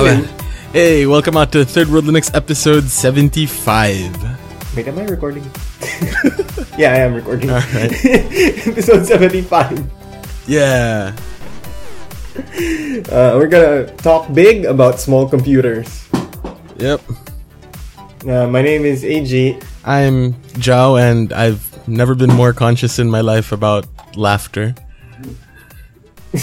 Hey, welcome out to Third World Linux episode 75. Wait, am I recording? yeah, I am recording. Alright. Episode 75. Yeah. Uh, we're gonna talk big about small computers. Yep. Uh, my name is AG. I'm Zhao, and I've never been more conscious in my life about laughter.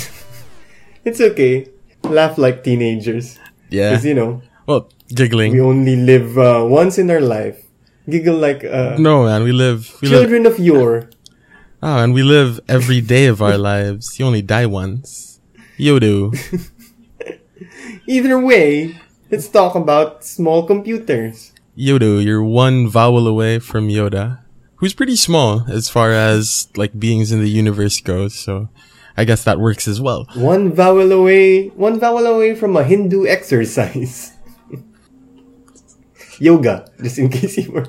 It's okay. Laugh like teenagers. Yeah. Because, you know, Well, giggling. we only live uh, once in our life. Giggle like uh, No, man, we live. We live. children of yore. Oh, and we live every day of our lives. You only die once. Yodo. Either way, let's talk about small computers. Yodo, you're one vowel away from Yoda, who's pretty small as far as like beings in the universe goes. So, I guess that works as well. One vowel away, one vowel away from a Hindu exercise. Yoga, just in case you were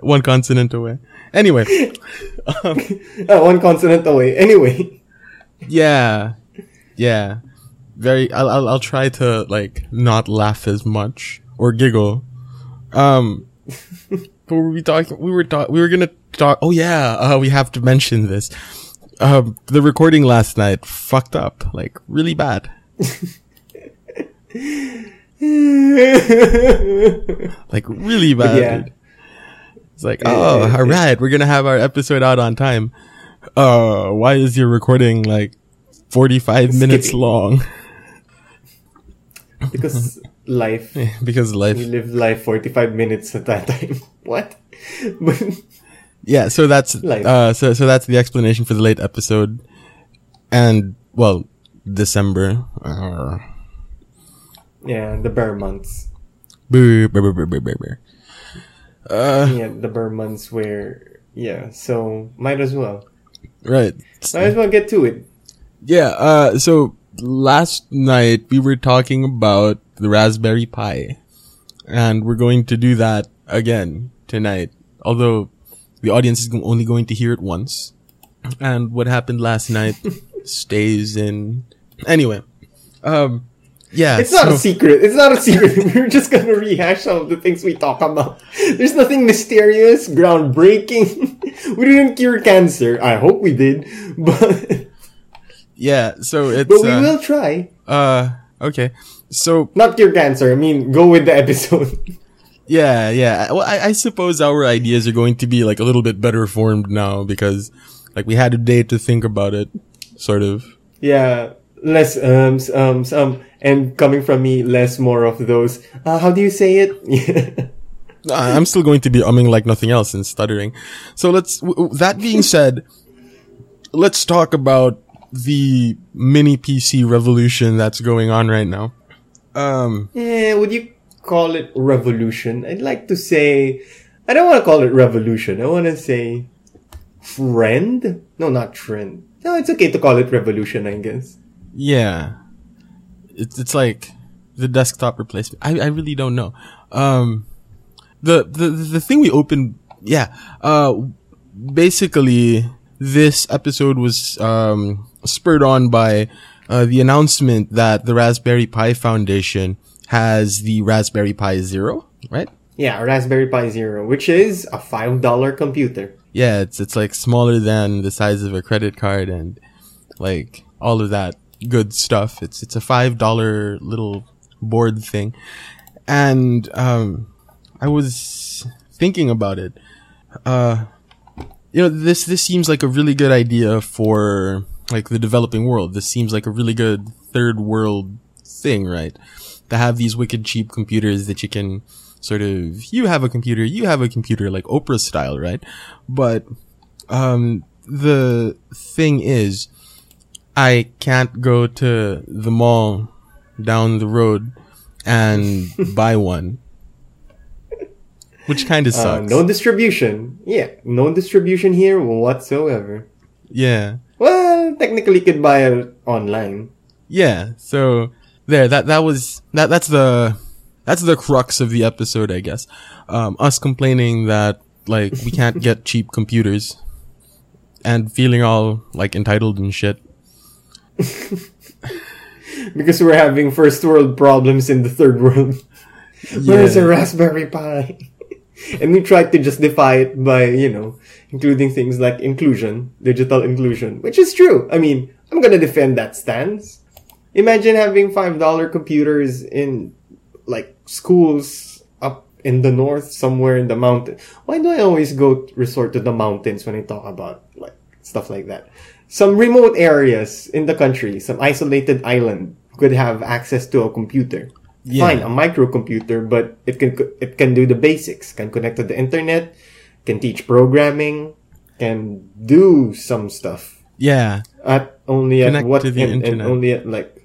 One consonant away. Anyway, um, uh, one consonant away. Anyway, yeah, yeah, very. I'll, I'll I'll try to like not laugh as much or giggle. Um, but were we talking? We were talking, We were gonna talk. Oh yeah, uh, we have to mention this. Um, the recording last night fucked up, like really bad. like really bad. yeah. It's like, oh, yeah, all right, we're gonna have our episode out on time. Uh, why is your recording like forty-five minutes long? because life, because life. we live life 45 minutes at that time. what? But Yeah, so that's Life. uh, so so that's the explanation for the late episode, and well, December. Uh, yeah, the bear months. boo, boo, boo, boo, boo, boo. Uh, Yeah, the bear months where yeah. So might as well. right. Might as well get to it. Yeah, uh, so last night we were talking about the Raspberry Pi. And we're going to do that again tonight. Although the audience is only going to hear it once. And what happened last night stays in. Anyway. Um, yeah. It's not so- a secret. It's not a secret. We're just gonna rehash some of the things we talk about. There's nothing mysterious, groundbreaking. we didn't cure cancer. I hope we did, but Yeah, so it's, but we uh, will try. uh, okay. So, Not cure cancer. I mean, go with the episode. Yeah, yeah. Well, I, I suppose our ideas are going to be like a little bit better formed now because like we had a day to think about it, sort of. yeah, less um um some and coming from me, less more of those. Uh, how do you say it? I'm still going to be umming like nothing else and stuttering. So let's, w- w- that being said, let's talk about the mini PC revolution that's going on right now. Um, Eh, would you call it revolution? I'd like to say, I don't want to call it revolution. I want to say trend. No, not trend. No, it's okay to call it revolution, I guess. yeah. It's, it's like the desktop replacement. I, I really don't know. Um, the, the, the thing we opened, yeah, uh, basically this episode was, um, spurred on by, uh, the announcement that the Raspberry Pi Foundation has the Raspberry Pi Zero, right? Yeah, Raspberry Pi Zero, which is a five dollar computer. Yeah, it's, it's like smaller than the size of a credit card and like all of that good stuff. It's, it's a $5 little board thing. And, um, I was thinking about it. Uh, you know, this, this seems like a really good idea for like the developing world. This seems like a really good third world thing, right? To have these wicked cheap computers that you can sort of, you have a computer, you have a computer, like Oprah style, right? But, um, the thing is, I can't go to the mall down the road and buy one. Which kind of Uh, sucks. no distribution. Yeah, no distribution here whatsoever. yeah. Well, technically, you could buy it online. Yeah. So there, that, that was, that, that's the, that's the crux of the episode, I guess. Um, us complaining that, like, we can't get cheap computers and feeling all, like, entitled and shit. because we're having first world problems in the third world. Where's a Raspberry Pi? and we tried to justify it by, you know, including things like inclusion, digital inclusion, which is true. I mean, I'm gonna defend that stance. Imagine having $5 computers in, like, schools up in the north, somewhere in the mountain. Why do I always go resort to the mountains when I talk about, like, stuff like that? Some remote areas in the country, some isolated island could have access to a computer. Yeah. Fine, a microcomputer, but it can it can do the basics. Can connect to the internet, can teach programming, can do some stuff Yeah. at only at Connect what to the and, and only at like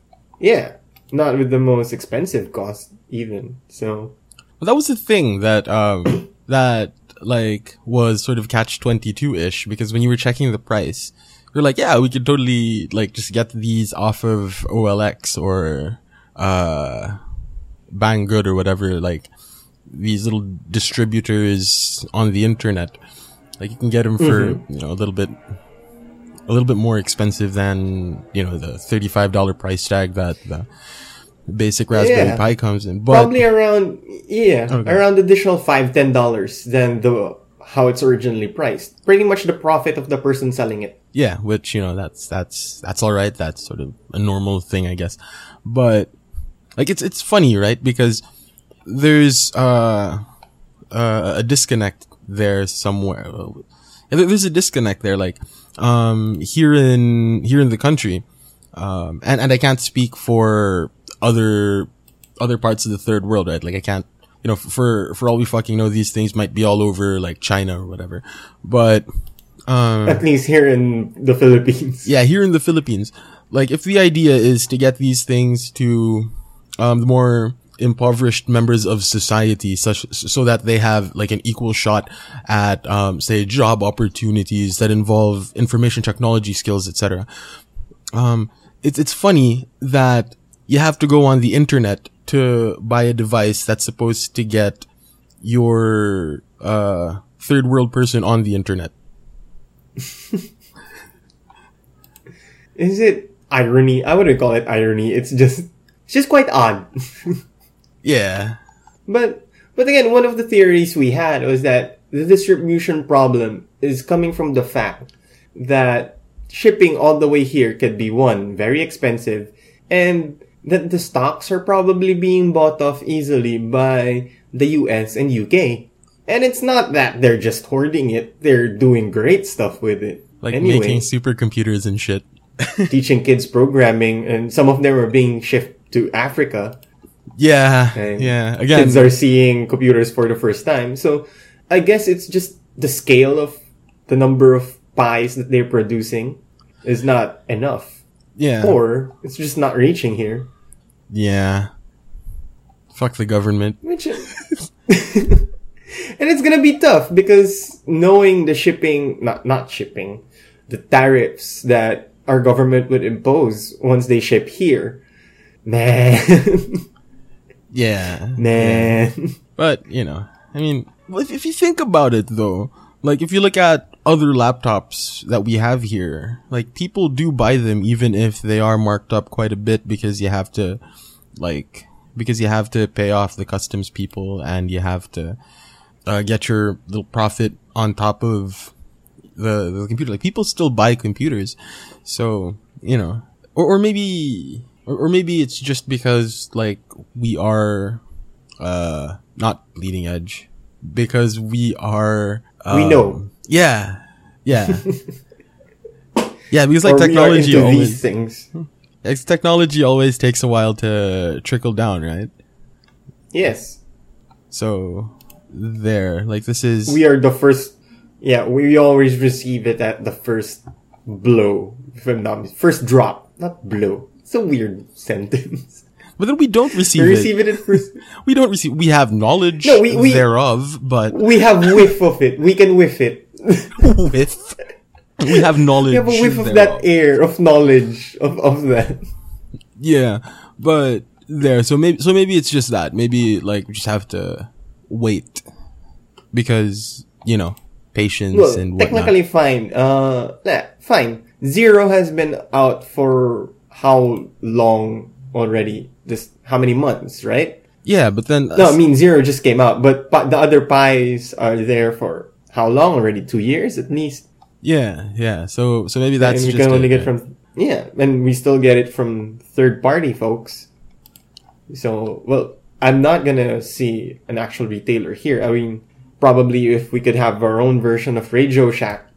yeah, not with the most expensive cost even. So Well, that was the thing that um that like was sort of catch twenty two ish because when you were checking the price, you're like, yeah, we could totally like just get these off of OLX or uh Banggood or whatever, like these little distributors on the internet. Like you can get them for Mm-hmm. you know a little bit a little bit more expensive than you know the thirty five dollar price tag that the basic Raspberry Yeah. Pi comes in. But probably around yeah, Okay. around additional five ten dollars than the how it's originally priced. Pretty much the profit of the person selling it. Yeah, which you know that's that's that's all right. That's sort of a normal thing, I guess. But like it's it's funny, right? Because there's uh, uh a disconnect there somewhere. There's a disconnect there. Like um here in here in the country, um and and I can't speak for other other parts of the third world, right? Like I can't. You know, for for all we fucking know, these things might be all over like China or whatever. But um, At least here in the Philippines. yeah, here in the Philippines, like if the idea is to get these things to um, the more impoverished members of society, such so that they have like an equal shot at, um, say, job opportunities that involve information technology skills, etc. Um, it's it's funny that you have to go on the internet to buy a device that's supposed to get your uh, third world person on the internet. Is it irony? I wouldn't call it irony. It's just it's just quite odd. Yeah. But but again, one of the theories we had was that the distribution problem is coming from the fact that shipping all the way here could be one very expensive and that the stocks are probably being bought off easily by the US and UK. And it's not that they're just hoarding it, they're doing great stuff with it. Like anyway, making supercomputers and shit. teaching kids programming and some of them are being shipped to Africa. Yeah. And yeah. Again, kids are seeing computers for the first time. So I guess it's just the scale of the number of pies that they're producing is not enough. yeah. Or it's just not reaching here. yeah. Fuck the government. Which and it's gonna be tough because knowing the shipping not not shipping, the tariffs that our government would impose once they ship here. Man Yeah. Man. But, you know, I mean, if, if you think about it though, like if you look at other laptops that we have here, like people do buy them even if they are marked up quite a bit because you have to, like, because you have to pay off the customs people and you have to, uh, get your little profit on top of the, the computer. Like people still buy computers. So, you know, or, or maybe, or, or maybe it's just because like we are, uh, not bleeding edge because we are, We um, know. Yeah. Yeah. yeah, because like Or we technology always, these things. it's technology always takes a while to trickle down, right? Yes. So there, like this is We are the first yeah, we always receive it at the first blow. If I'm not first drop, not blow. It's a weird sentence. but then we don't receive We it. receive it at first We don't receive. We have knowledge No, we- we- thereof, but we have whiff of it. We can whiff it. with we have knowledge. we have a whiff of that air of knowledge of, of that. Yeah, but there. So maybe so maybe it's just that. Maybe like we just have to wait because you know patience Well, and whatnot. technically fine. Uh, nah, fine. Zero has been out for how long already. Just how many months, right? Yeah, but then No, I mean zero just came out, but, but the other pies are there for how long already? Two years at least. yeah, yeah. So so maybe that's and just can only get from yeah, and we still get it from third party folks. So well, I'm not gonna see an actual retailer here. I mean, probably if we could have our own version of Radio Shack,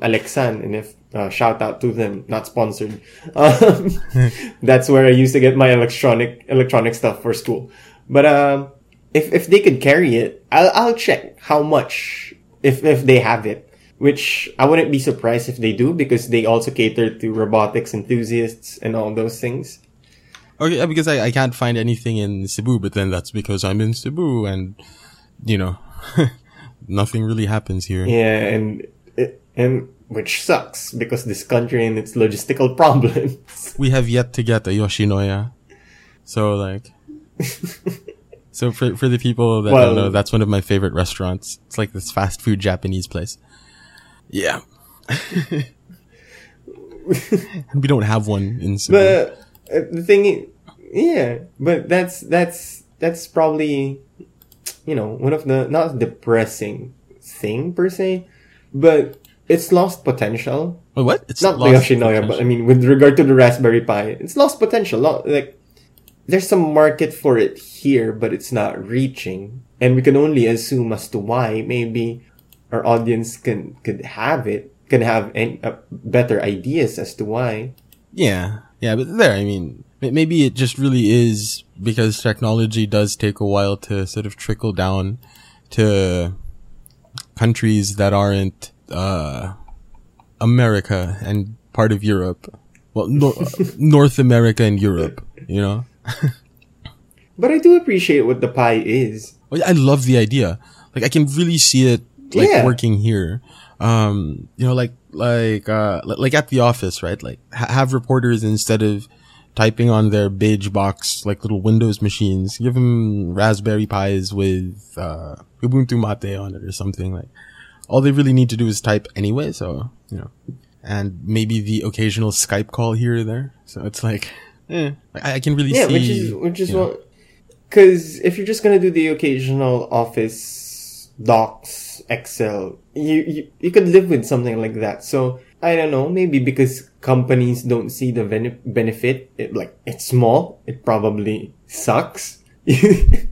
Alexan, and if uh, shout out to them, not sponsored. Um, that's where I used to get my electronic electronic stuff for school. But um, if if they could carry it, I'll I'll check how much if if they have it. Which I wouldn't be surprised if they do because they also cater to robotics enthusiasts and all those things. Okay, because I, I can't find anything in Cebu, but then that's because I'm in Cebu and, you know, nothing really happens here. Yeah, and and which sucks because this country and its logistical problems. We have yet to get a Yoshinoya. So like, so for, for the people that Well- don't know, that's one of my favorite restaurants. It's like this fast food Japanese place. Yeah. we don't have one in Cebu. But uh, the thing, is, yeah, but that's that's that's probably you know one of the not depressing thing per se, but it's lost potential. Wait, what? It's not the lost Yoshinoya, but potential. I mean, with regard to the Raspberry Pi, it's lost potential. Like, there's some market for it here, but it's not reaching, and we can only assume as to why. Maybe our audience can could have it, can have any, uh, better ideas as to why. Yeah, yeah, but there, I mean, maybe it just really is because technology does take a while to sort of trickle down to countries that aren't, uh, America and part of Europe. Well, no, North America and Europe, you know? But I do appreciate what the pie is. I love the idea. Like, I can really see it, like, Yeah. working here. Um, you know, like, like, uh, li- like at the office, right? Like, ha- have reporters instead of typing on their beige box, like little Windows machines, give them Raspberry Pis with, uh, Ubuntu Mate on it or something. Like, all they really need to do is type anyway, so, you know, and maybe the occasional Skype call here or there. So it's like, eh, I, I can really Yeah, see. which is which is what. Because if you're just gonna do the occasional office docs, Excel, you, you you could live with something like that. So I don't know, maybe because companies don't see the bene- benefit, it, like it's small, it probably sucks. you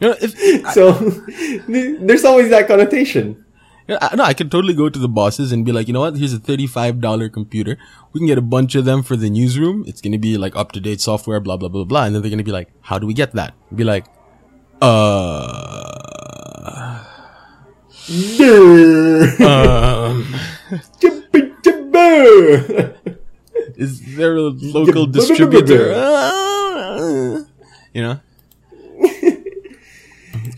know, if, so there's always that connotation. No, I could totally go to the bosses and be like, you know what? Here's a thirty-five dollar computer. We can get a bunch of them for the newsroom. It's gonna be like up-to-date software, blah blah blah blah. And then they're gonna be like, how do we get that? Be like, uh, um, is there a local distributor? Uh, you know?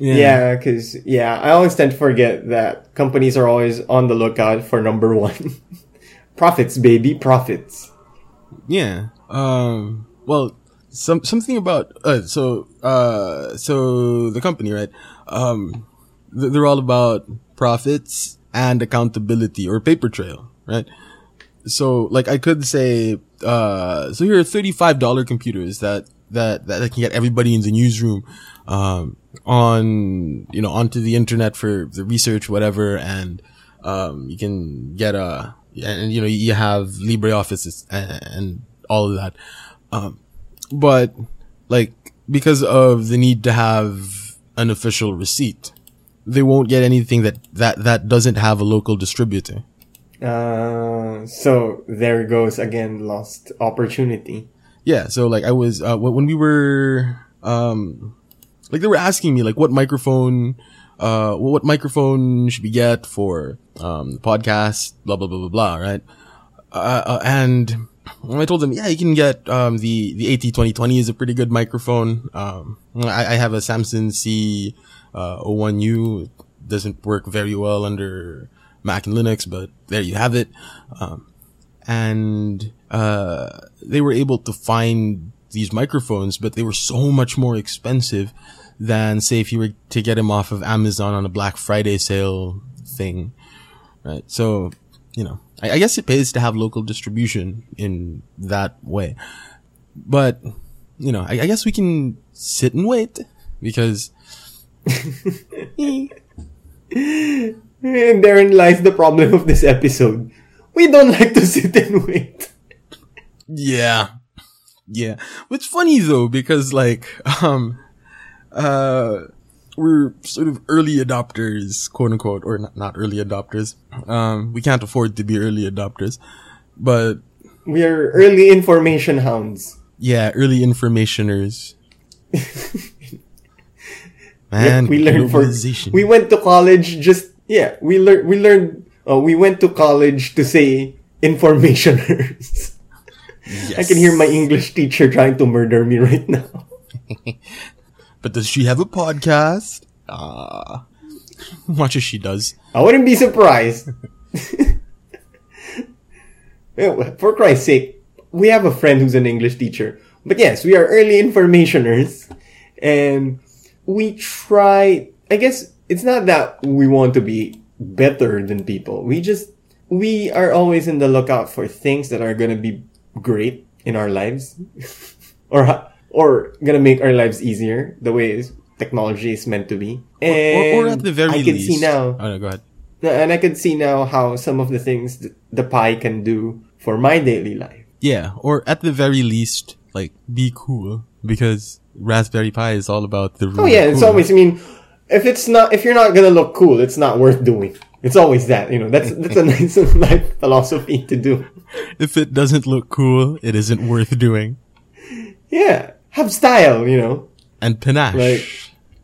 Yeah, because yeah, I always tend to forget that companies are always on the lookout for number one, profits, baby, profits. Yeah. Um. Well, some something about uh. So uh. So the company, right? Um. They're all about profits and accountability or paper trail, right? So like I could say, uh. So here are thirty five dollar computers that that that can get everybody in the newsroom, um, on you know onto the internet for the research, whatever, and um, you can get a and you know you have LibreOffice and, and all of that, um, but like because of the need to have an official receipt, they won't get anything that that that doesn't have a local distributor. Uh, so there goes again lost opportunity. Yeah, so like I was uh, when when we were um like they were asking me like what microphone uh what microphone should we get for um the podcast blah blah blah blah blah right? Uh, uh, and I told them yeah you can get um the the AT twenty twenty is a pretty good microphone. Um I, I have a Samson C uh 01U it doesn't work very well under Mac and Linux but there you have it. Um and uh, they were able to find these microphones, but they were so much more expensive than, say, if you were to get them off of Amazon on a Black Friday sale thing, right? So, you know, I, I guess it pays to have local distribution in that way, but you know, I, I guess we can sit and wait because And therein lies the problem of this episode. We don't like to sit and wait. Yeah. Yeah. It's funny though, because like, um, uh, we're sort of early adopters, quote unquote, or not, not early adopters. Um, we can't afford to be early adopters, but We are early information hounds. yeah, early informationers. Yeah, Man, we learned for we went to college just yeah we learned we learned uh, we went to college to say informationers. I can hear my English teacher trying to murder me right now. But does she have a podcast? Ah, much as she does. I wouldn't be surprised. For Christ's sake, we have a friend who's an English teacher. But yes, we are early informationers. And we try, I guess it's not that we want to be better than people. We just, we are always in the lookout for things that are going to be great in our lives. or, ha- or to make our lives easier the way technology is meant to be. Or, And or at the very I can least. see now Oh no, go ahead. and I can see now how some of the things the Pi can do for my daily life. Yeah, or at the very least, like be cool because Raspberry Pi is all about the. Oh yeah, it's always. I mean, if it's not, if you're not gonna look cool, it's not worth doing. It's always that. You know, that's that's a nice life philosophy to do. If it doesn't look cool, it isn't worth doing. Yeah, have style. You know, And panache. Like-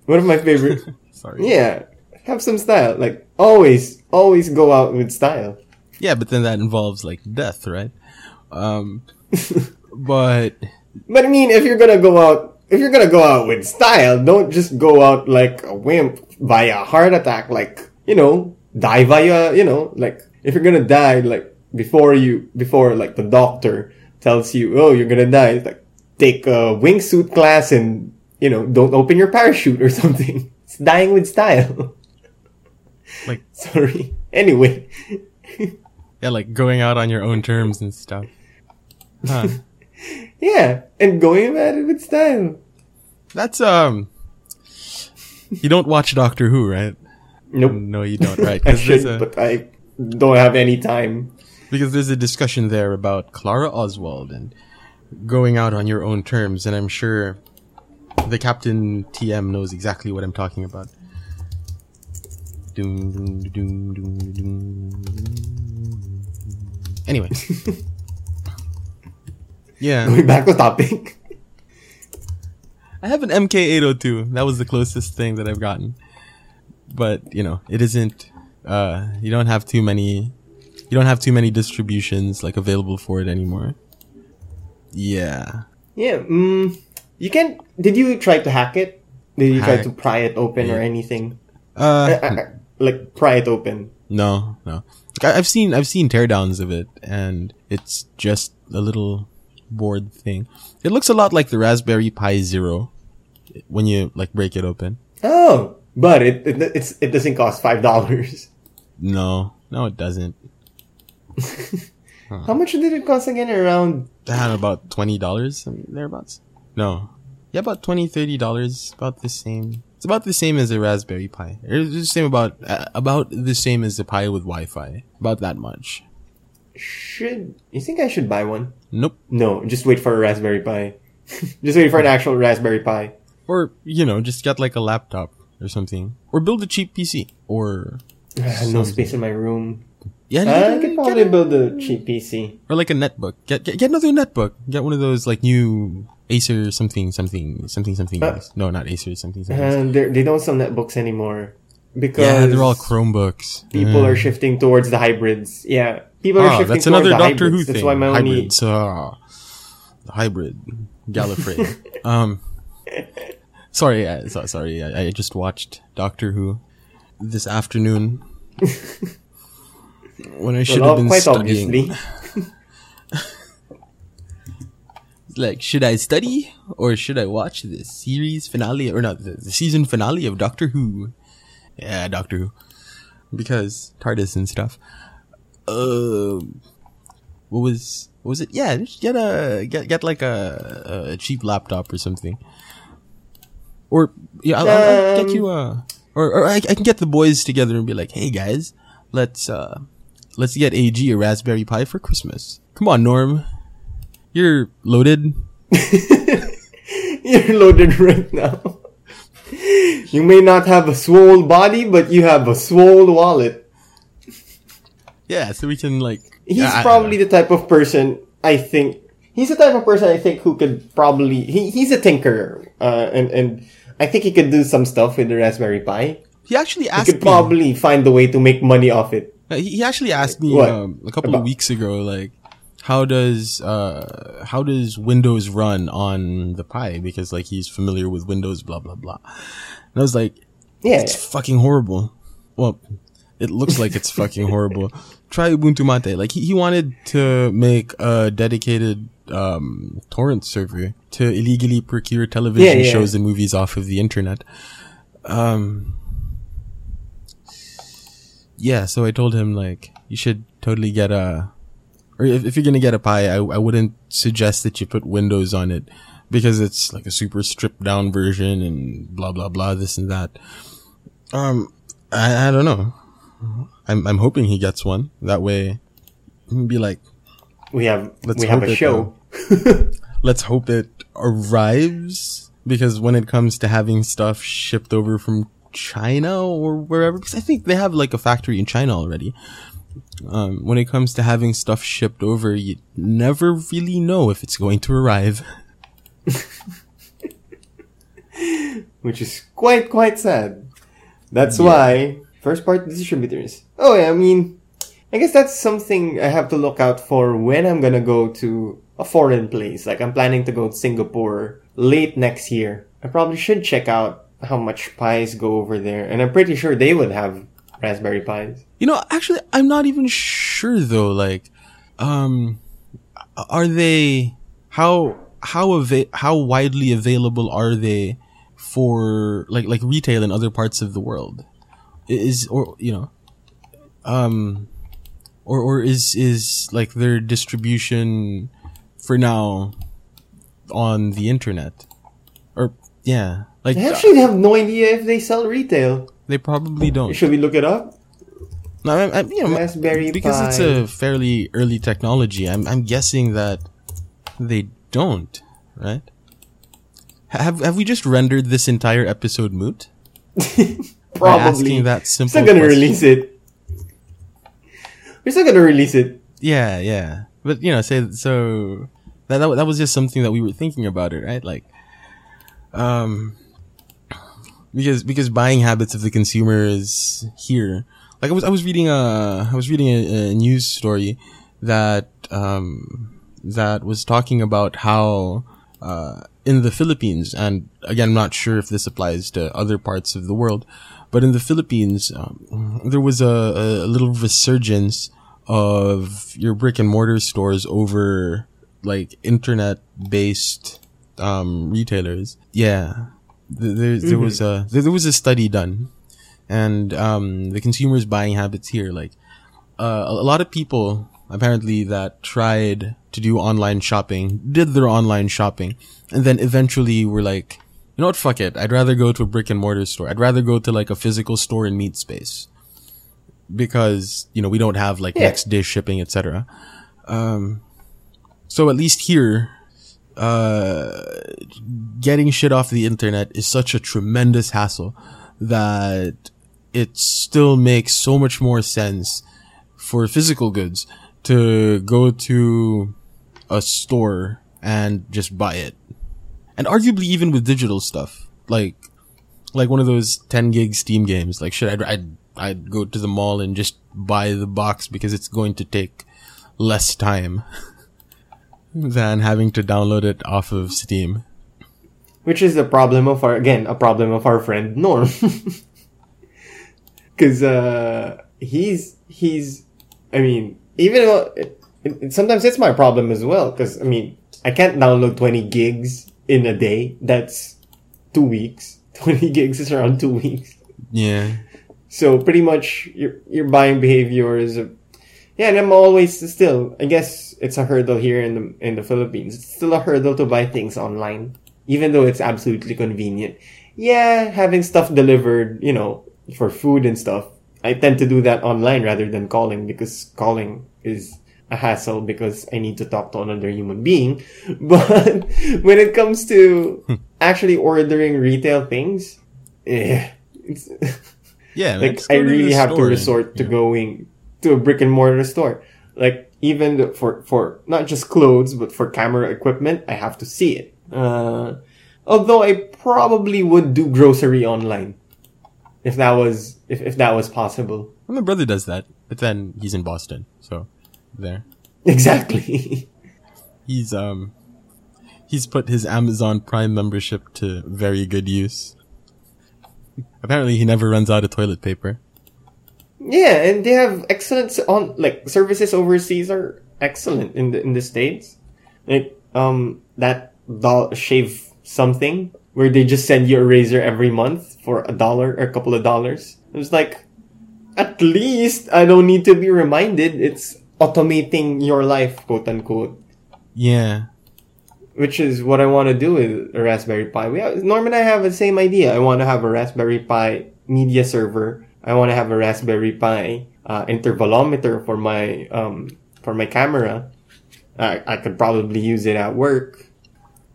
one of my favorite. Sorry. yeah, have some style. Like always, always go out with style. Yeah, but then that involves like death, right? Um, but But I mean, if you're gonna go out, if you're gonna go out with style, don't just go out like a wimp by a heart attack. Like you know, die via you know, like if you're gonna die, like before you before like the doctor tells you, oh, you're gonna die. It's like take a wingsuit class and you know, don't open your parachute or something. It's dying with style. like, Sorry. Anyway, yeah, like going out on your own terms and stuff. Huh. yeah, and going about it with style. That's um. You don't watch Doctor Who, right? Nope. No, you don't, right? I should, a- but I don't have any time. because there's a discussion there about Clara Oswald and going out on your own terms, and I'm sure the Captain TM knows exactly what I'm talking about. Doom, doom, doom, doom, doom. Anyway. yeah. Going back to topic. I have an MK802. That was the closest thing that I've gotten. But, you know, it isn't, uh, you don't have too many, you don't have too many distributions, like, available for it anymore. Yeah. Yeah, mm, you can. Did you try to hack it? Did you try to pry it open or anything? Uh, Uh, uh, like pry it open. no, no. I've seen, I've seen teardowns of it, and it's just a little board thing. It looks a lot like the Raspberry Pi Zero when you, like, break it open. Oh, but it it it's, it doesn't cost five dollars. No, no, it doesn't. How much did it cost again? Around know, about twenty dollars thereabouts. No, yeah, about twenty, thirty dollars. About the same. It's about the same as a Raspberry Pi. It's the same about uh, about the same as the Pi with Wi-Fi. About that much. should you think I should buy one? Nope. No, just wait for a Raspberry Pi. just wait for an actual Raspberry Pi. Or you know, just get like a laptop or something, or build a cheap PC, or Ah, no space in my room. Yeah, I get- could get probably a- build a cheap PC. or like a netbook. Get, get get another netbook. Get one of those like new Acer something something something something. Uh, no, not Acer something something. And they're- don't sell netbooks anymore because yeah, they're all Chromebooks. people Yeah. are shifting towards the hybrids. Yeah, people are Ah, shifting that's towards another the Doctor hybrids. Who That's thing. why my only Hybrids. Ah, the hybrid Gallifrey. um, sorry, I, sorry. I, I just watched Doctor Who this afternoon when I should well, have been quite studying. obviously. Like, should I study or should I watch the series finale or not the, the season finale of Doctor Who? Yeah, Doctor Who, because TARDIS and stuff. Um, what was what was it? Yeah, just get a get get like a, a cheap laptop or something. Or yeah, I'll, I'll, I'll get you a or, or I, I can get the boys together and be like, hey guys, let's uh let's get AG a Raspberry Pi for Christmas. Come on, Norm, you're loaded. You're loaded right now. You may not have a swole body, but you have a swole wallet. Yeah, so we can like. He's I- probably the type of person I think he's the type of person I think who could probably he, he's a tinkerer, uh, and and I think he could do some stuff with the Raspberry Pi. He actually asked. He could me. probably find a way to make money off it. Uh, He actually asked me um, a couple About- of weeks ago, like, how does uh how does Windows run on the Pi? Because like he's familiar with Windows, blah blah blah. And I was like, Yeah, it's fucking horrible. Well, it looks like it's fucking horrible. Try Ubuntu Mate. Like he, he wanted to make a dedicated um torrent server to illegally procure television Yeah, yeah. shows and movies off of the internet. Um yeah, so I told him like you should totally get a or if, if you're gonna get a Pi, I, I wouldn't suggest that you put Windows on it because it's like a super stripped down version and blah blah blah this and that. Um, I, I don't know. I'm I'm hoping he gets one. That way, be like, we have Let's we have a it, show. let's hope it arrives because when it comes to having stuff shipped over from China or wherever, because I think they have like a factory in China already. Um, when it comes to having stuff shipped over, you never really know if it's going to arrive. which is quite quite sad. That's why first part distributors. Oh yeah, I mean, I guess that's something I have to look out for when I'm gonna go to a foreign place. Like I'm planning to go to Singapore late next year. I probably should check out how much pies go over there, and I'm pretty sure they would have Raspberry Pis. You know, actually, I'm not even sure though. Like, um, are they how how ava- how widely available are they for like like retail in other parts of the world? Is or you know, um, or or is is like their distribution for now on the internet? Or yeah, like I actually have no idea if they sell retail. they probably don't. Should we look it up? No, I, I, you know, Raspberry because it's a fairly early technology. I'm I'm guessing that they don't, right? Have have we just rendered this entire episode moot Probably. asking that simple? Still gonna question? release it. We're still gonna release it. Yeah, yeah, but you know, say so that, that that was just something that we were thinking about it, right? Like, um, because because buying habits of the consumer is here. Like I was I was reading a I was reading a, a news story that um that was talking about how uh in the Philippines and again I'm not sure if this applies to other parts of the world, but in the Philippines um, there was a, a little resurgence of your brick and mortar stores over like internet based um retailers. Yeah. Th- There, there was a there, there was a study done and um the consumers buying habits here like uh, a a lot of people apparently that tried to do online shopping did their online shopping and then eventually were like you know what? Fuck it. I'd rather go to a brick and mortar store. I'd rather go to like a physical store and meet space. Because you know we don't have like Yeah. next day shipping etc um so at least here uh getting shit off the internet is such a tremendous hassle that it still makes so much more sense for physical goods to go to a store and just buy it. And arguably even with digital stuff, like, like one of those 10 gig Steam games, like shit, I'd, I'd, I'd go to the mall and just buy the box because it's going to take less time than having to download it off of Steam. Which is the problem of our again a problem of our friend Norm, because uh, he's he's I mean even though it, it, sometimes it's my problem as well because I mean I can't download twenty gigs in a day. That's two weeks. Twenty gigs is around two weeks. Yeah. So pretty much your your buying behavior is uh, Yeah, and I'm always still. I guess it's a hurdle here in the in the Philippines. It's still a hurdle to buy things online, even though it's absolutely convenient. Yeah, having stuff delivered, you know, for food and stuff. I tend to do that online rather than calling because calling is a hassle because I need to talk to another human being. But when it comes to actually ordering retail things, eh, it's Yeah, like I really have to resort to yeah. going to a brick and mortar store. Like even for for not just clothes but for camera equipment, I have to see it. Uh, although I probably would do grocery online if that was if, if that was possible. Well, my brother does that, but then he's in Boston, so there. Exactly. He's um he's put his Amazon Prime membership to very good use. Apparently he never runs out of toilet paper. Yeah, and they have excellent on like services overseas are excellent in the in the states. Like um that doll shave something where they just send you a razor every month for a dollar or a couple of dollars. It was like at least I don't need to be reminded. It's automating your life, quote unquote. Yeah. which is what I want to do with a Raspberry Pi. We have, Norm and I have the same idea. I want to have a Raspberry Pi media server. I want to have a Raspberry Pi uh, intervalometer for my um, for my camera. I, I could probably use it at work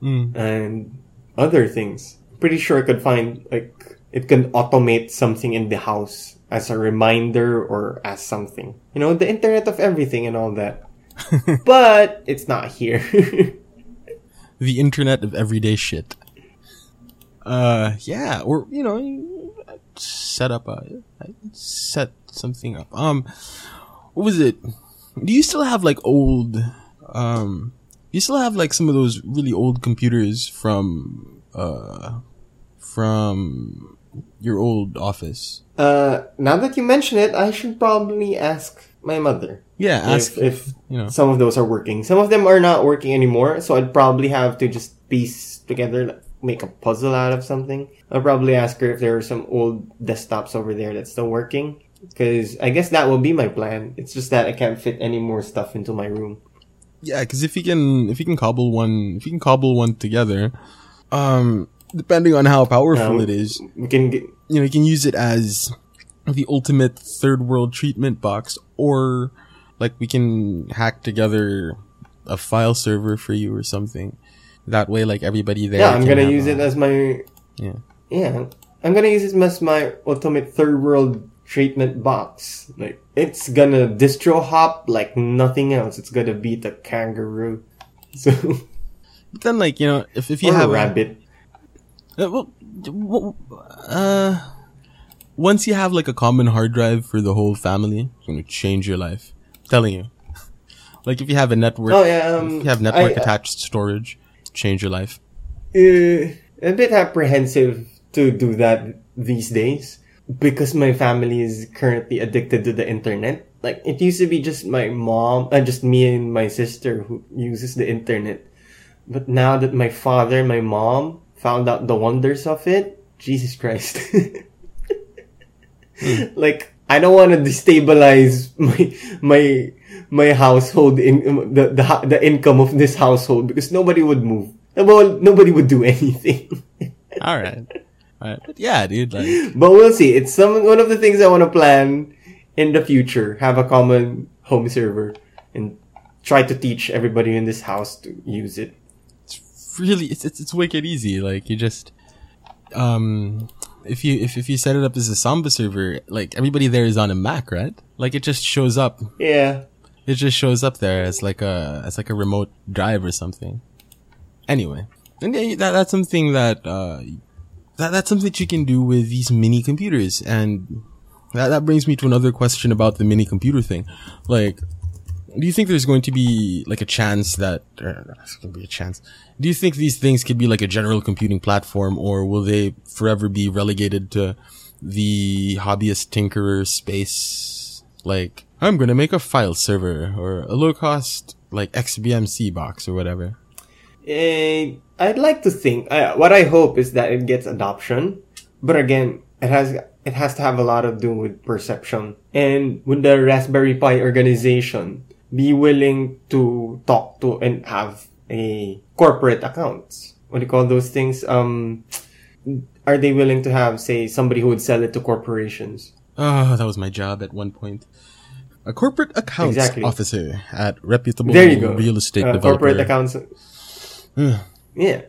Mm. and other things. Pretty sure I could find like it can automate something in the house as a reminder or as something. You know, the Internet of Everything and all that. but it's not here. The internet of everyday shit. Uh yeah, or you know, set up a set something up. Um what was it? Do you still have like old um you still have like some of those really old computers from uh from your old office? Uh, now that you mention it, I should probably ask my mother Yeah, ask if, if you know. some of those are working. Some of them are not working anymore, so I'd probably have to just piece together, like, make a puzzle out of something. I'll probably ask her if there are some old desktops over there that's still working. Because I guess that will be my plan. It's just that I can't fit any more stuff into my room. Yeah, because if you can, if you can cobble one, if you can cobble one together, um, depending on how powerful Um, it is, We can get, you know, you can use it as the ultimate third world treatment box, or like we can hack together a file server for you or something. That way, like everybody there. yeah, I'm gonna use a- it as my Yeah. Yeah, I'm gonna use it as my ultimate third world treatment box. Like, it's gonna distro hop like nothing else. It's gonna beat a kangaroo. So, But then, like you know, if if you or have a rabbit. Uh, well, uh, once you have like a common hard drive for the whole family, it's gonna change your life. I'm telling you. Like if you have a network, Oh yeah, um, if you have network I- attached storage, change your life. uh, a bit apprehensive to do that these days because my family is currently addicted to the internet. Like it used to be just my mom, uh, just me and my sister who uses the internet. But now that my father and my mom found out the wonders of it, Jesus Christ. like I don't want to destabilize my my my household in the, the the income of this household because nobody would move. Well, nobody would do anything. All right, all right. But yeah, dude. Like, but we'll see. It's some one of the things I want to plan in the future. Have a common home server and try to teach everybody in this house to use it. it's really it's it's, it's wicked easy. Like you just um. If you if, if you set it up as a Samba server, like everybody there is on a Mac, right? Like it just shows up Yeah. It just shows up there as like a as like a remote drive or something. Anyway, and yeah, that that's something that uh that that's something that you can do with these mini computers, and that that brings me to another question about the mini computer thing. Like, do you think there's going to be like a chance that there's going to be a chance? Do you think these things could be like a general computing platform, or will they forever be relegated to the hobbyist tinkerer space? Like, I'm going to make a file server or a low cost like XBMC box or whatever. Eh, I'd like to think. Uh, what I hope is that it gets adoption. But again, it has it has to have a lot of do with perception. And would the Raspberry Pi organization be willing to talk to and have a corporate accounts? What do you call those things? Um, are they willing to have, say, somebody who would sell it to corporations? Oh, that was my job at one point. A corporate accounts Exactly. officer at reputable There you go. real estate Uh, developer. corporate accounts. yeah.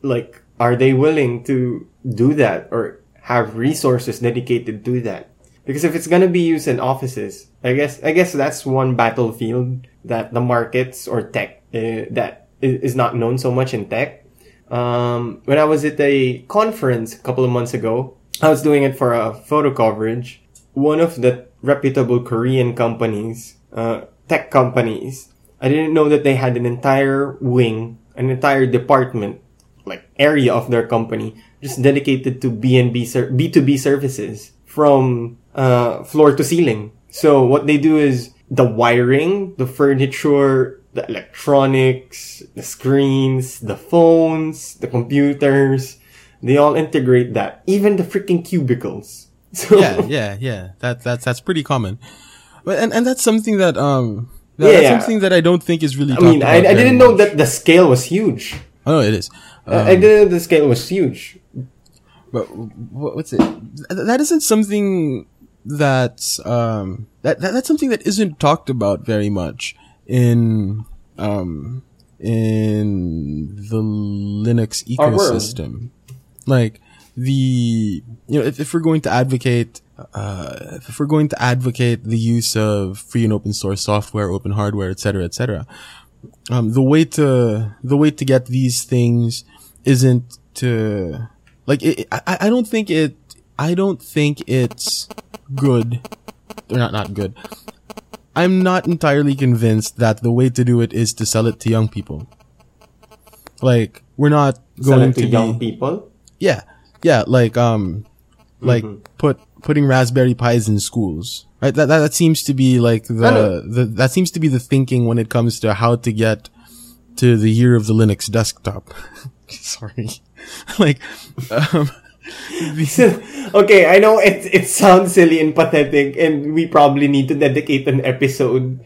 Like, are they willing to do that or have resources dedicated to that? Because if it's gonna be used in offices, I guess, I guess that's one battlefield that the markets or tech, uh, that is not known so much in tech. Um, when I was at a conference a couple of months ago, I was doing it for a photo coverage. One of the reputable Korean companies, uh, tech companies, I didn't know that they had an entire wing, an entire department, like area of their company, just dedicated to ser- B2B services from, uh, floor to ceiling. So what they do is the wiring, the furniture, the electronics, the screens, the phones, the computers, they all integrate that. Even the freaking cubicles. So, yeah, yeah, yeah. That that's that's pretty common. But and, and that's something that um that- Yeah, that's something that I don't think is really. I mean, I, I didn't know that the scale was huge. Oh, it is. I- Um, I didn't know the scale was huge. but what's it? That isn't something that's um that, that that's something that isn't talked about very much in um in the Linux ecosystem. Like the you know if, if we're going to advocate uh if we're going to advocate the use of free and open source software, open hardware, etc., etc. Um, the way to the way to get these things isn't to like it, I, I don't think it I don't think it's good or not not good. I'm not entirely convinced that the way to do it is to sell it to young people. Like we're not Sell going it to, to, young be people. yeah yeah like um like put putting Raspberry Pis in schools right that that, that seems to be like the, the that seems to be the thinking when it comes to how to get to the year of the Linux desktop. Sorry, like um, okay, I know it it sounds silly and pathetic, and we probably need to dedicate an episode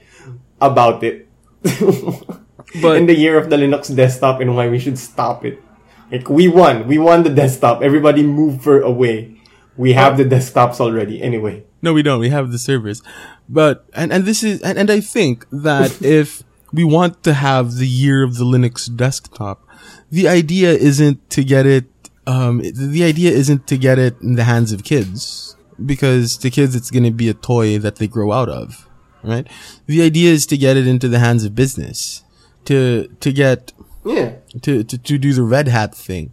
about it. But- in the year of the Linux desktop and why we should stop it. Like we won, we won the desktop. Everybody move for away. We have the desktops already. Anyway, No, we don't. We have the servers. But, and, and this is, and, and I think that if we want to have the year of the Linux desktop, the idea isn't to get it, um, the idea isn't to get it in the hands of kids. Because to kids, it's going to be a toy that they grow out of, right? The idea is to get it into the hands of business. To, to get yeah, to, to, to do the red hat thing,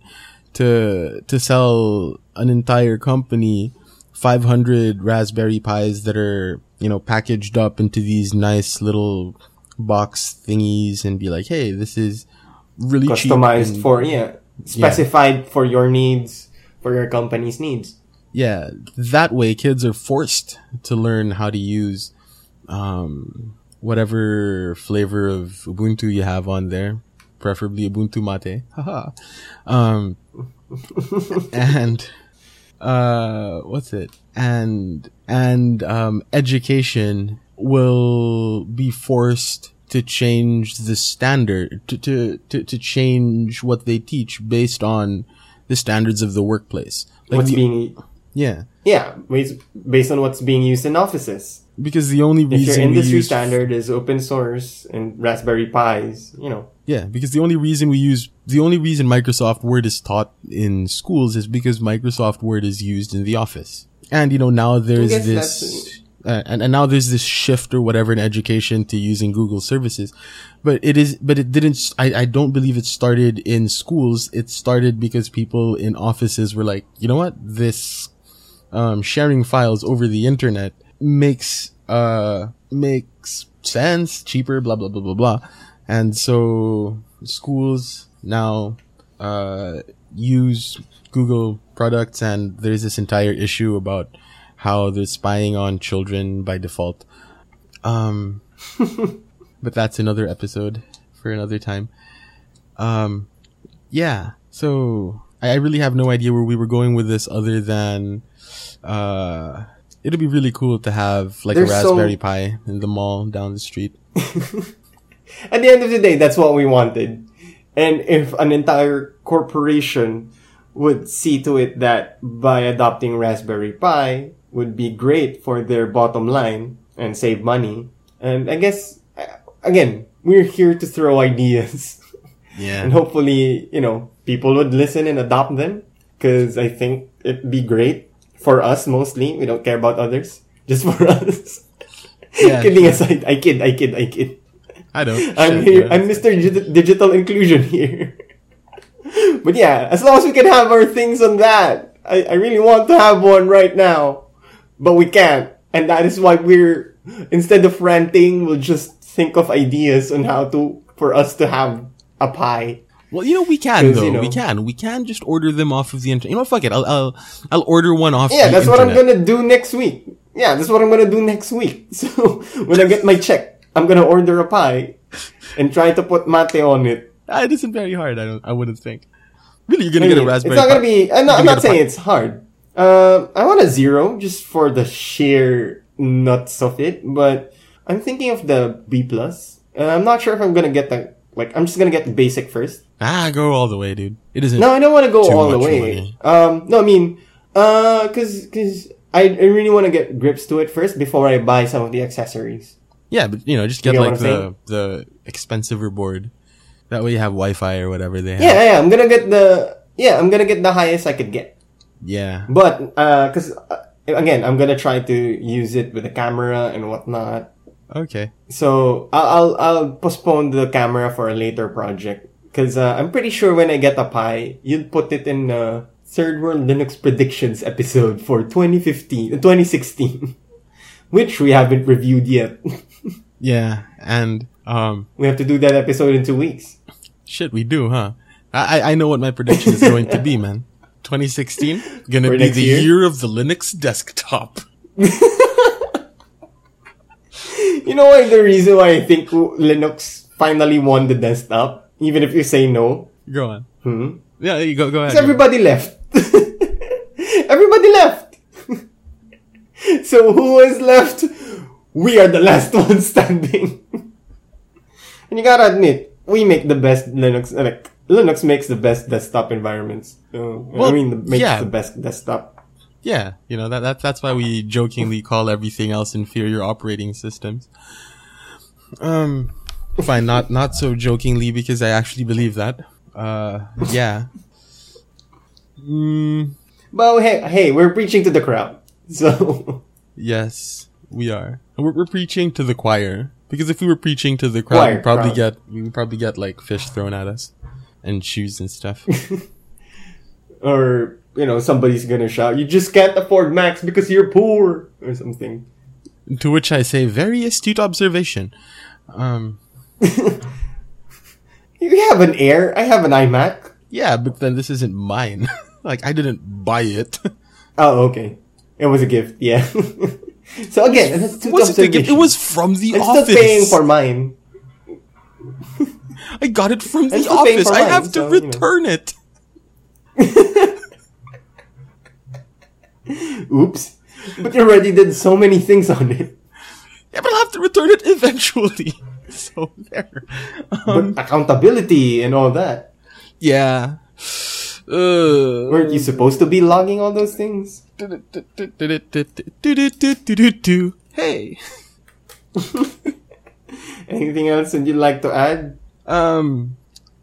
to, to sell an entire company 500 Raspberry Pis that are, you know, packaged up into these nice little box thingies and be like, hey, this is really cheap customized and- for yeah, specified for your needs, for your company's needs. yeah, that way kids are forced to learn how to use, um, whatever flavor of Ubuntu you have on there, preferably Ubuntu Mate. Haha. Um, and, uh, what's it? And, and, um, education will be forced to change the standard, to, to, to, to change what they teach based on the standards of the workplace. Like what's the- being yeah, yeah, based based on what's being used in offices. because the only If reason your we industry use standard is open source and Raspberry Pis, you know, yeah, because the only reason we use the only reason Microsoft Word is taught in schools is because Microsoft Word is used in the office, and you know now there's this. Uh, and, and now there's this shift or whatever in education to using Google services, but it is, but it didn't, I, I don't believe it started in schools. It started because people in offices were like, you know what? This, um, sharing files over the internet makes, uh, makes sense, cheaper, blah, blah, blah, blah, blah. And so schools now, uh, use Google products and there's this entire issue about how they're spying on children by default. Um, but that's another episode for another time. Um, yeah. So I, I really have no idea where we were going with this other than uh, it'd be really cool to have like There's a so- Raspberry Pi in the mall down the street. At the end of the day, that's what we wanted. And if an entire corporation would see to it that by adopting Raspberry Pi would be great for their bottom line and save money. And I guess, again, we're here to throw ideas. Yeah. and hopefully, you know, people would listen and adopt them. Cause I think it'd be great for us mostly. We don't care about others. Just for us. Yeah, Kidding sure. aside, I kid, I kid, I kid. I don't. I'm Shit, here. yeah. I'm Mr. Digi- Digital Inclusion here. but yeah, as long as we can have our things on that, I, I really want to have one right now, but we can't, and that is why we're instead of ranting, we'll just think of ideas on how to for us to have a Pi. Well, you know we can though. you know- We can. We can just order them off of the internet. You know, fuck it. I'll I'll I'll order one off. Yeah, the that's what I'm gonna do next week. Yeah, that's what I'm gonna do next week. So when I get my check, I'm gonna order a Pi and try to put mate on it. Ah, it isn't very hard. I don't. I wouldn't think. Really, you're gonna I get a raspberry. It's not gonna be. I'm not, I'm not saying it's hard. Um, I want a zero just for the sheer nuts of it, but I'm thinking of the B plus. And I'm not sure if I'm gonna get the like. I'm just gonna get the basic first. Ah, go all the way, dude. It isn't. No, I don't want to go all the way. money. Um, no, I mean, uh, cause, cause I, I really want to get grips to it first before I buy some of the accessories. Yeah, but you know, just get get what like the the expensiver board. That way you have Wi-Fi or whatever they have. Yeah, yeah, I'm gonna get the yeah, I'm gonna get the highest I could get. Yeah. But uh, cause uh, again, I'm gonna try to use it with a camera and whatnot. Okay. So I'll I'll, I'll postpone the camera for a later project because uh, I'm pretty sure when I get a Pi, you'd put it in the Third World Linux Predictions episode for 2015, uh, 2016, which we haven't reviewed yet. Yeah, and um, we have to do that episode in two weeks. shit, we do, huh? I I- know what my prediction is going to be, man. 2016 gonna For be the year? year of the Linux desktop. You know why the reason why I think Linux finally won the desktop, even if you say no. Go on. Hmm? Yeah, you go go ahead. Because everybody left. everybody left. so who was left? We are the last ones standing. and you gotta admit, we make the best Linux. Like Linux makes the best desktop environments. So, I mean, the, makes yeah. the best desktop. Yeah, you know that, that that's why we jokingly call everything else inferior operating systems. Um, fine, not not so jokingly because I actually believe that. Uh, yeah. Mm, But hey, hey, we're preaching to the crowd. So yes, we are. We're, we're preaching to the choir because if we were preaching to the crowd, Choir, we'd probably crowd. get we would probably get like fish thrown at us and shoes and stuff. or you know, somebody's gonna shout, "You just can't afford Macs because you're poor," or something. to which I say, very astute observation. Um, You have an Air. I have an iMac. yeah, but then this isn't mine. like I didn't buy it. Oh, okay. It was a gift. Yeah. So again, that's two was it? It was from the I'm office. still paying for mine. I got it from the office. I mine, have to so, you know. return it. Oops. But you already did so many things on it. Yeah, but I'll have to return it eventually. so there. Um, But accountability and all that. yeah. Uh, Weren't you supposed to be logging all those things? Hey. Anything else that you'd like to add? Um,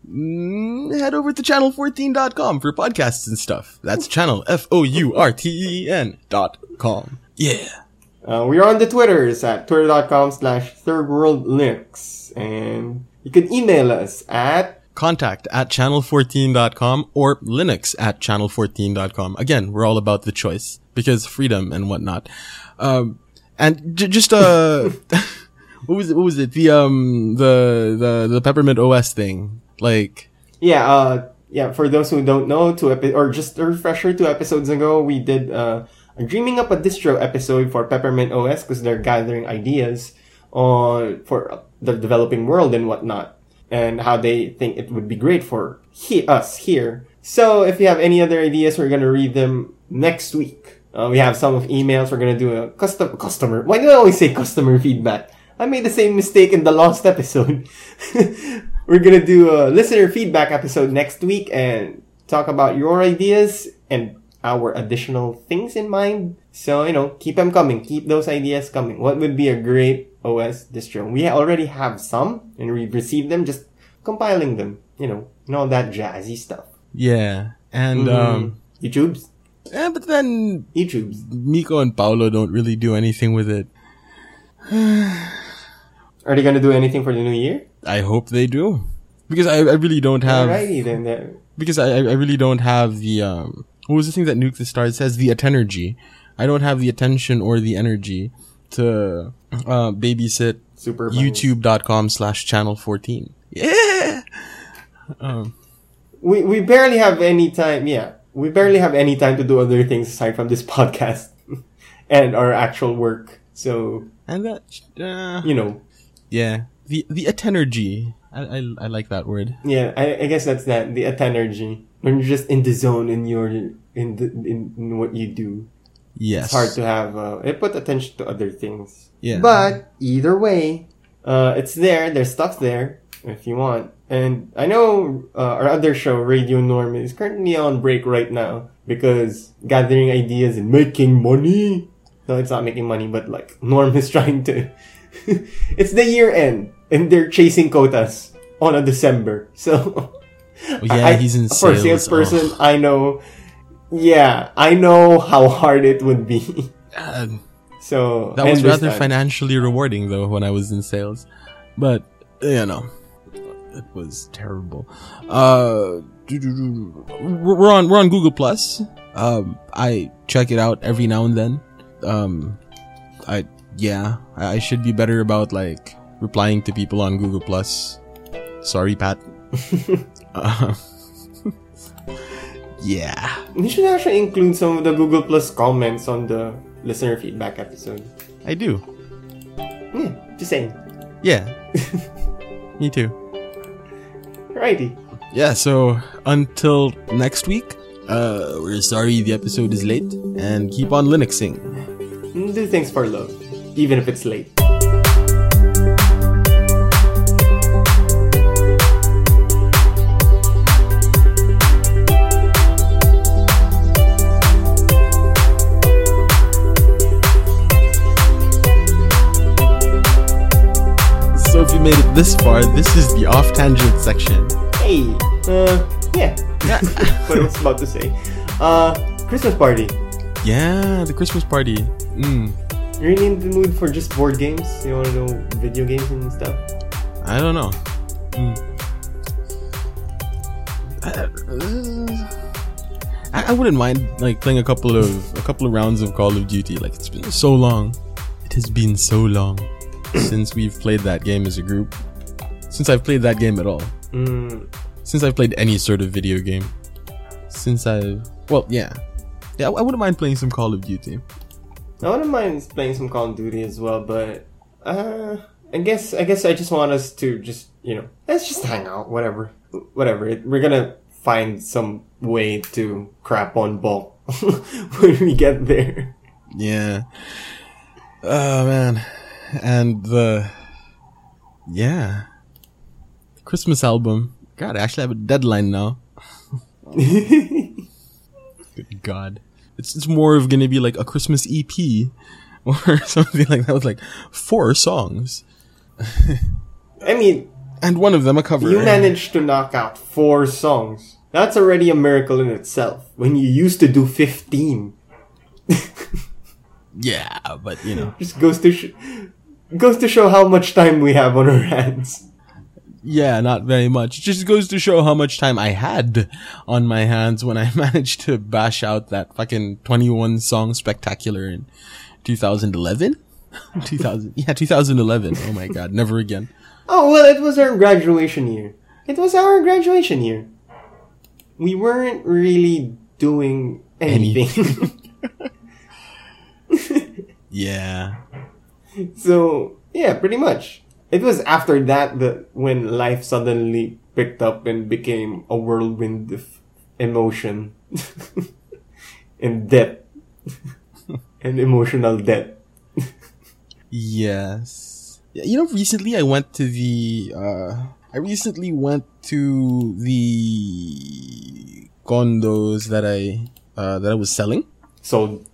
mm, head over to channel14.com for podcasts and stuff. That's channel F O U R T E N dot com. Yeah. Uh, we're on the Twitters at twitter.com slash thirdworldlinux. And you can email us at Contact at channel14.com or linux at channel14.com. Again, we're all about the choice because freedom and whatnot. Um, and j- just, uh, what was it? What was it? The, um, the, the, the peppermint OS thing. Like, Yeah, uh, yeah, for those who don't know, two epi- or just a refresher, two episodes ago, we did, uh, a Dreaming Up a Distro episode for Peppermint OS because they're gathering ideas on, for the developing world and whatnot, and how they think it would be great for he- us here. So if you have any other ideas, we're gonna read them next week. Uh, we have some of emails. We're gonna do a custom customer. Why do I always say customer feedback? I made the same mistake in the last episode. We're gonna do a listener feedback episode next week and talk about your ideas and our additional things in mind. So, you know, keep them coming. Keep those ideas coming. What would be a great OS distro? We already have some and we've received them, just compiling them, you know, and all that jazzy stuff. Yeah. And, um, YouTube's? yeah, but then YouTube's. Miko and Paolo don't really do anything with it. Are they gonna do anything for the new year? I hope they do. Because I, I really don't have, Alrighty then. there. because I, I really don't have the, um, what was the thing that Nuke the Stars says? The attenergy. I don't have the attention or the energy to, uh, babysit Super youtube.com slash channel 14. Yeah! Um, we we barely have any time. Yeah, we barely have any time to do other things aside from this podcast and our actual work. So and that, uh, you know, yeah, the, the attenergy. I, I, I like that word. yeah, I, I guess that's that the at energy when you're just in the zone in your in the in, in what you do. Yes. It's hard to have. Uh, it put attention to other things. Yeah. But either way, uh, it's there. There's stuff there if you want. And I know uh, our other show, Radio Norm, is currently on break right now because gathering ideas and making money. No, it's not making money, but like Norm is trying to. it's the year end, and they're chasing quotas on a December. So Oh, yeah, I- he's in sales. for a sales. salesperson. Oh, I know. Yeah, I know how hard it would be. God. So that was rather financially rewarding though when I was in sales. But, you know, it was terrible. Uh, we're on, we're on Google Plus. Um, I check it out every now and then. Um, I, yeah, I I should be better about like replying to people on Google Plus. Sorry, Pat. uh, yeah. You should actually include some of the Google Plus comments on the listener feedback episode. I do. Yeah, just saying. Yeah. Me too. Alrighty. Yeah, so until next week, uh, we're sorry the episode is late, and keep on Linuxing. Do things for love, even if it's late. Made it this far, this is the off tangent section. Hey, uh, yeah. what I was about to say. Uh, Christmas party. Yeah, the Christmas party. Mm, You're really in the mood for just board games? You wanna know video games and stuff? I don't know. Mm. I, I, I wouldn't mind like playing a couple of a couple of rounds of Call of Duty. Like it's been so long. It has been so long since we've played that game as a group. Since I've played that game at all. Mm, Since I've played any sort of video game. Since I've well, yeah, yeah. I, wouldn't mind playing some Call of Duty. I wouldn't mind playing some Call of Duty as well, but uh, I guess I guess I just want us to just you know let's just hang out, whatever, whatever. We're gonna find some way to crap on bulk when we get there. Yeah. Oh man. And the yeah. Christmas album. God, I actually have a deadline now. Good God. It's it's more of gonna be like a Christmas EP or something like that with like four songs. I mean, And one of them a cover. you managed to knock out four songs. That's already a miracle in itself. When you used to do fifteen, Yeah, but you know. just goes to sh- goes to show how much time we have on our hands. Yeah, not very much. It just goes to show how much time I had on my hands when I managed to bash out that fucking 21 song spectacular in 2011? 2000, yeah, 2011. Oh my god, never again. Oh, well, it was our graduation year. It was our graduation year. We weren't really doing anything. Yeah. so, yeah, pretty much. It was after that that when life suddenly picked up and became a whirlwind of emotion and depth. and emotional debt. Yes. Yeah, You know, recently I went to the, uh, I recently went to the condos that I, uh, that I was selling. So,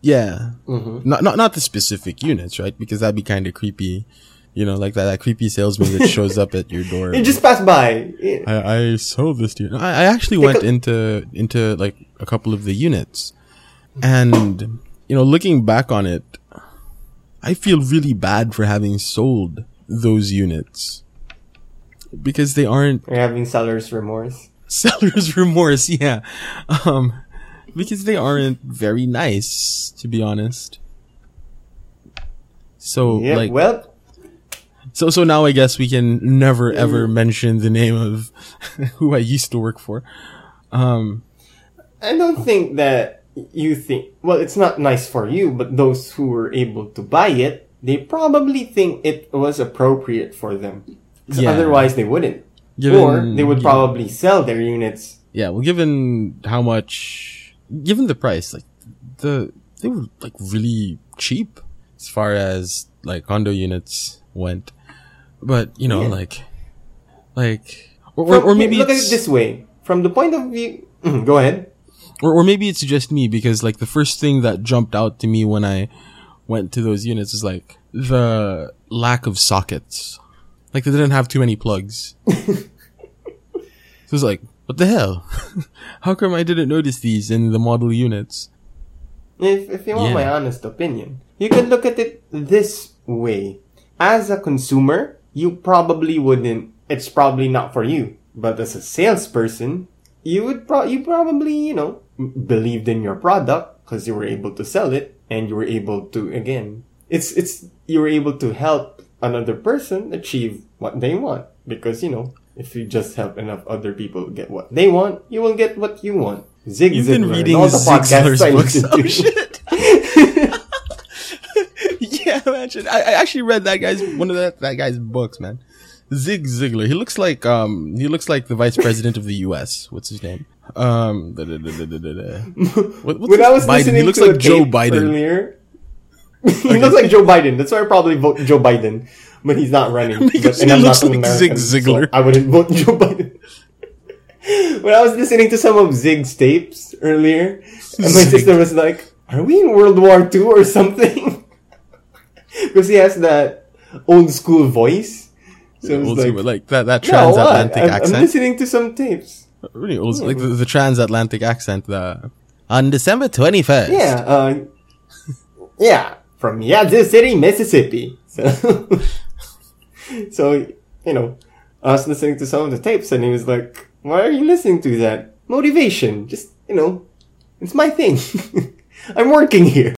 Yeah. mm-hmm. Not, not, not the specific units, right? Because that'd be kind of creepy. You know, like that, that creepy salesman that shows up at your door. you just passed by. I, I sold this to you. No, I, I actually went into into like a couple of the units, and you know, looking back on it, I feel really bad for having sold those units because they aren't You're having seller's remorse. seller's remorse. Yeah, um, because they aren't very nice, to be honest. So Yeah, like, well, so so now I guess we can never ever mention the name of who I used to work for. Um, I don't think that you think, well, it's not nice for you, but those who were able to buy it, they probably think it was appropriate for them. Yeah. Otherwise, they wouldn't. Given- or they would yeah. probably sell their units. yeah, well, given how much, given the price, like the they were like really cheap as far as like condo units went, but you know, Yeah. like, like, or, or, From- or maybe look at it this way. From the point of view, go ahead. or, or maybe it's just me because like the first thing that jumped out to me when I went to those units is like the lack of sockets. Like they didn't have too many plugs. so it's like, what the hell? How come I didn't notice these in the model units? If, if you want Yeah. my honest opinion, you can look at it this way. As a consumer, you probably wouldn't, it's probably not for you. But as a salesperson, you would pro- you probably, you know, believed in your product because you were able to sell it and you were able to, again, it's, it's, you were able to help another person achieve what they want. Because, you know, if you just help enough other people get what they want, you will get what you want. Zig You've been Ziglar and reading all the Zig podcasts Ziglar's I books. Oh shit! yeah, imagine. I, I actually read that guy's one of that that guy's books, man. Zig Ziglar. He looks like um he looks like the vice president of the U.S. What's his name? Um, da, da, da, da, da, da, da. What, what's when I was Biden. listening He looks to like a Joe Biden. earlier, he looks like Joe Biden. That's why I probably vote Joe Biden, but he's not running. Because But- and he I'm looks like Zig Ziglar. so I wouldn't vote Joe Biden. when I was listening to some of Zig's tapes earlier, and my Zig. sister was like, "Are we in World War II or something?" because he has that old school voice. So was Old like, school, like that that "No, transatlantic what? I'm, I'm listening to some tapes. really old, like the, the transatlantic accent. The on December twenty first. Yeah, uh, yeah, from Yazoo City, Mississippi. So, so you know, I was listening to some of the tapes, and he was like, "Why are you listening to that? Motivation, just you know, it's my thing. I'm working here."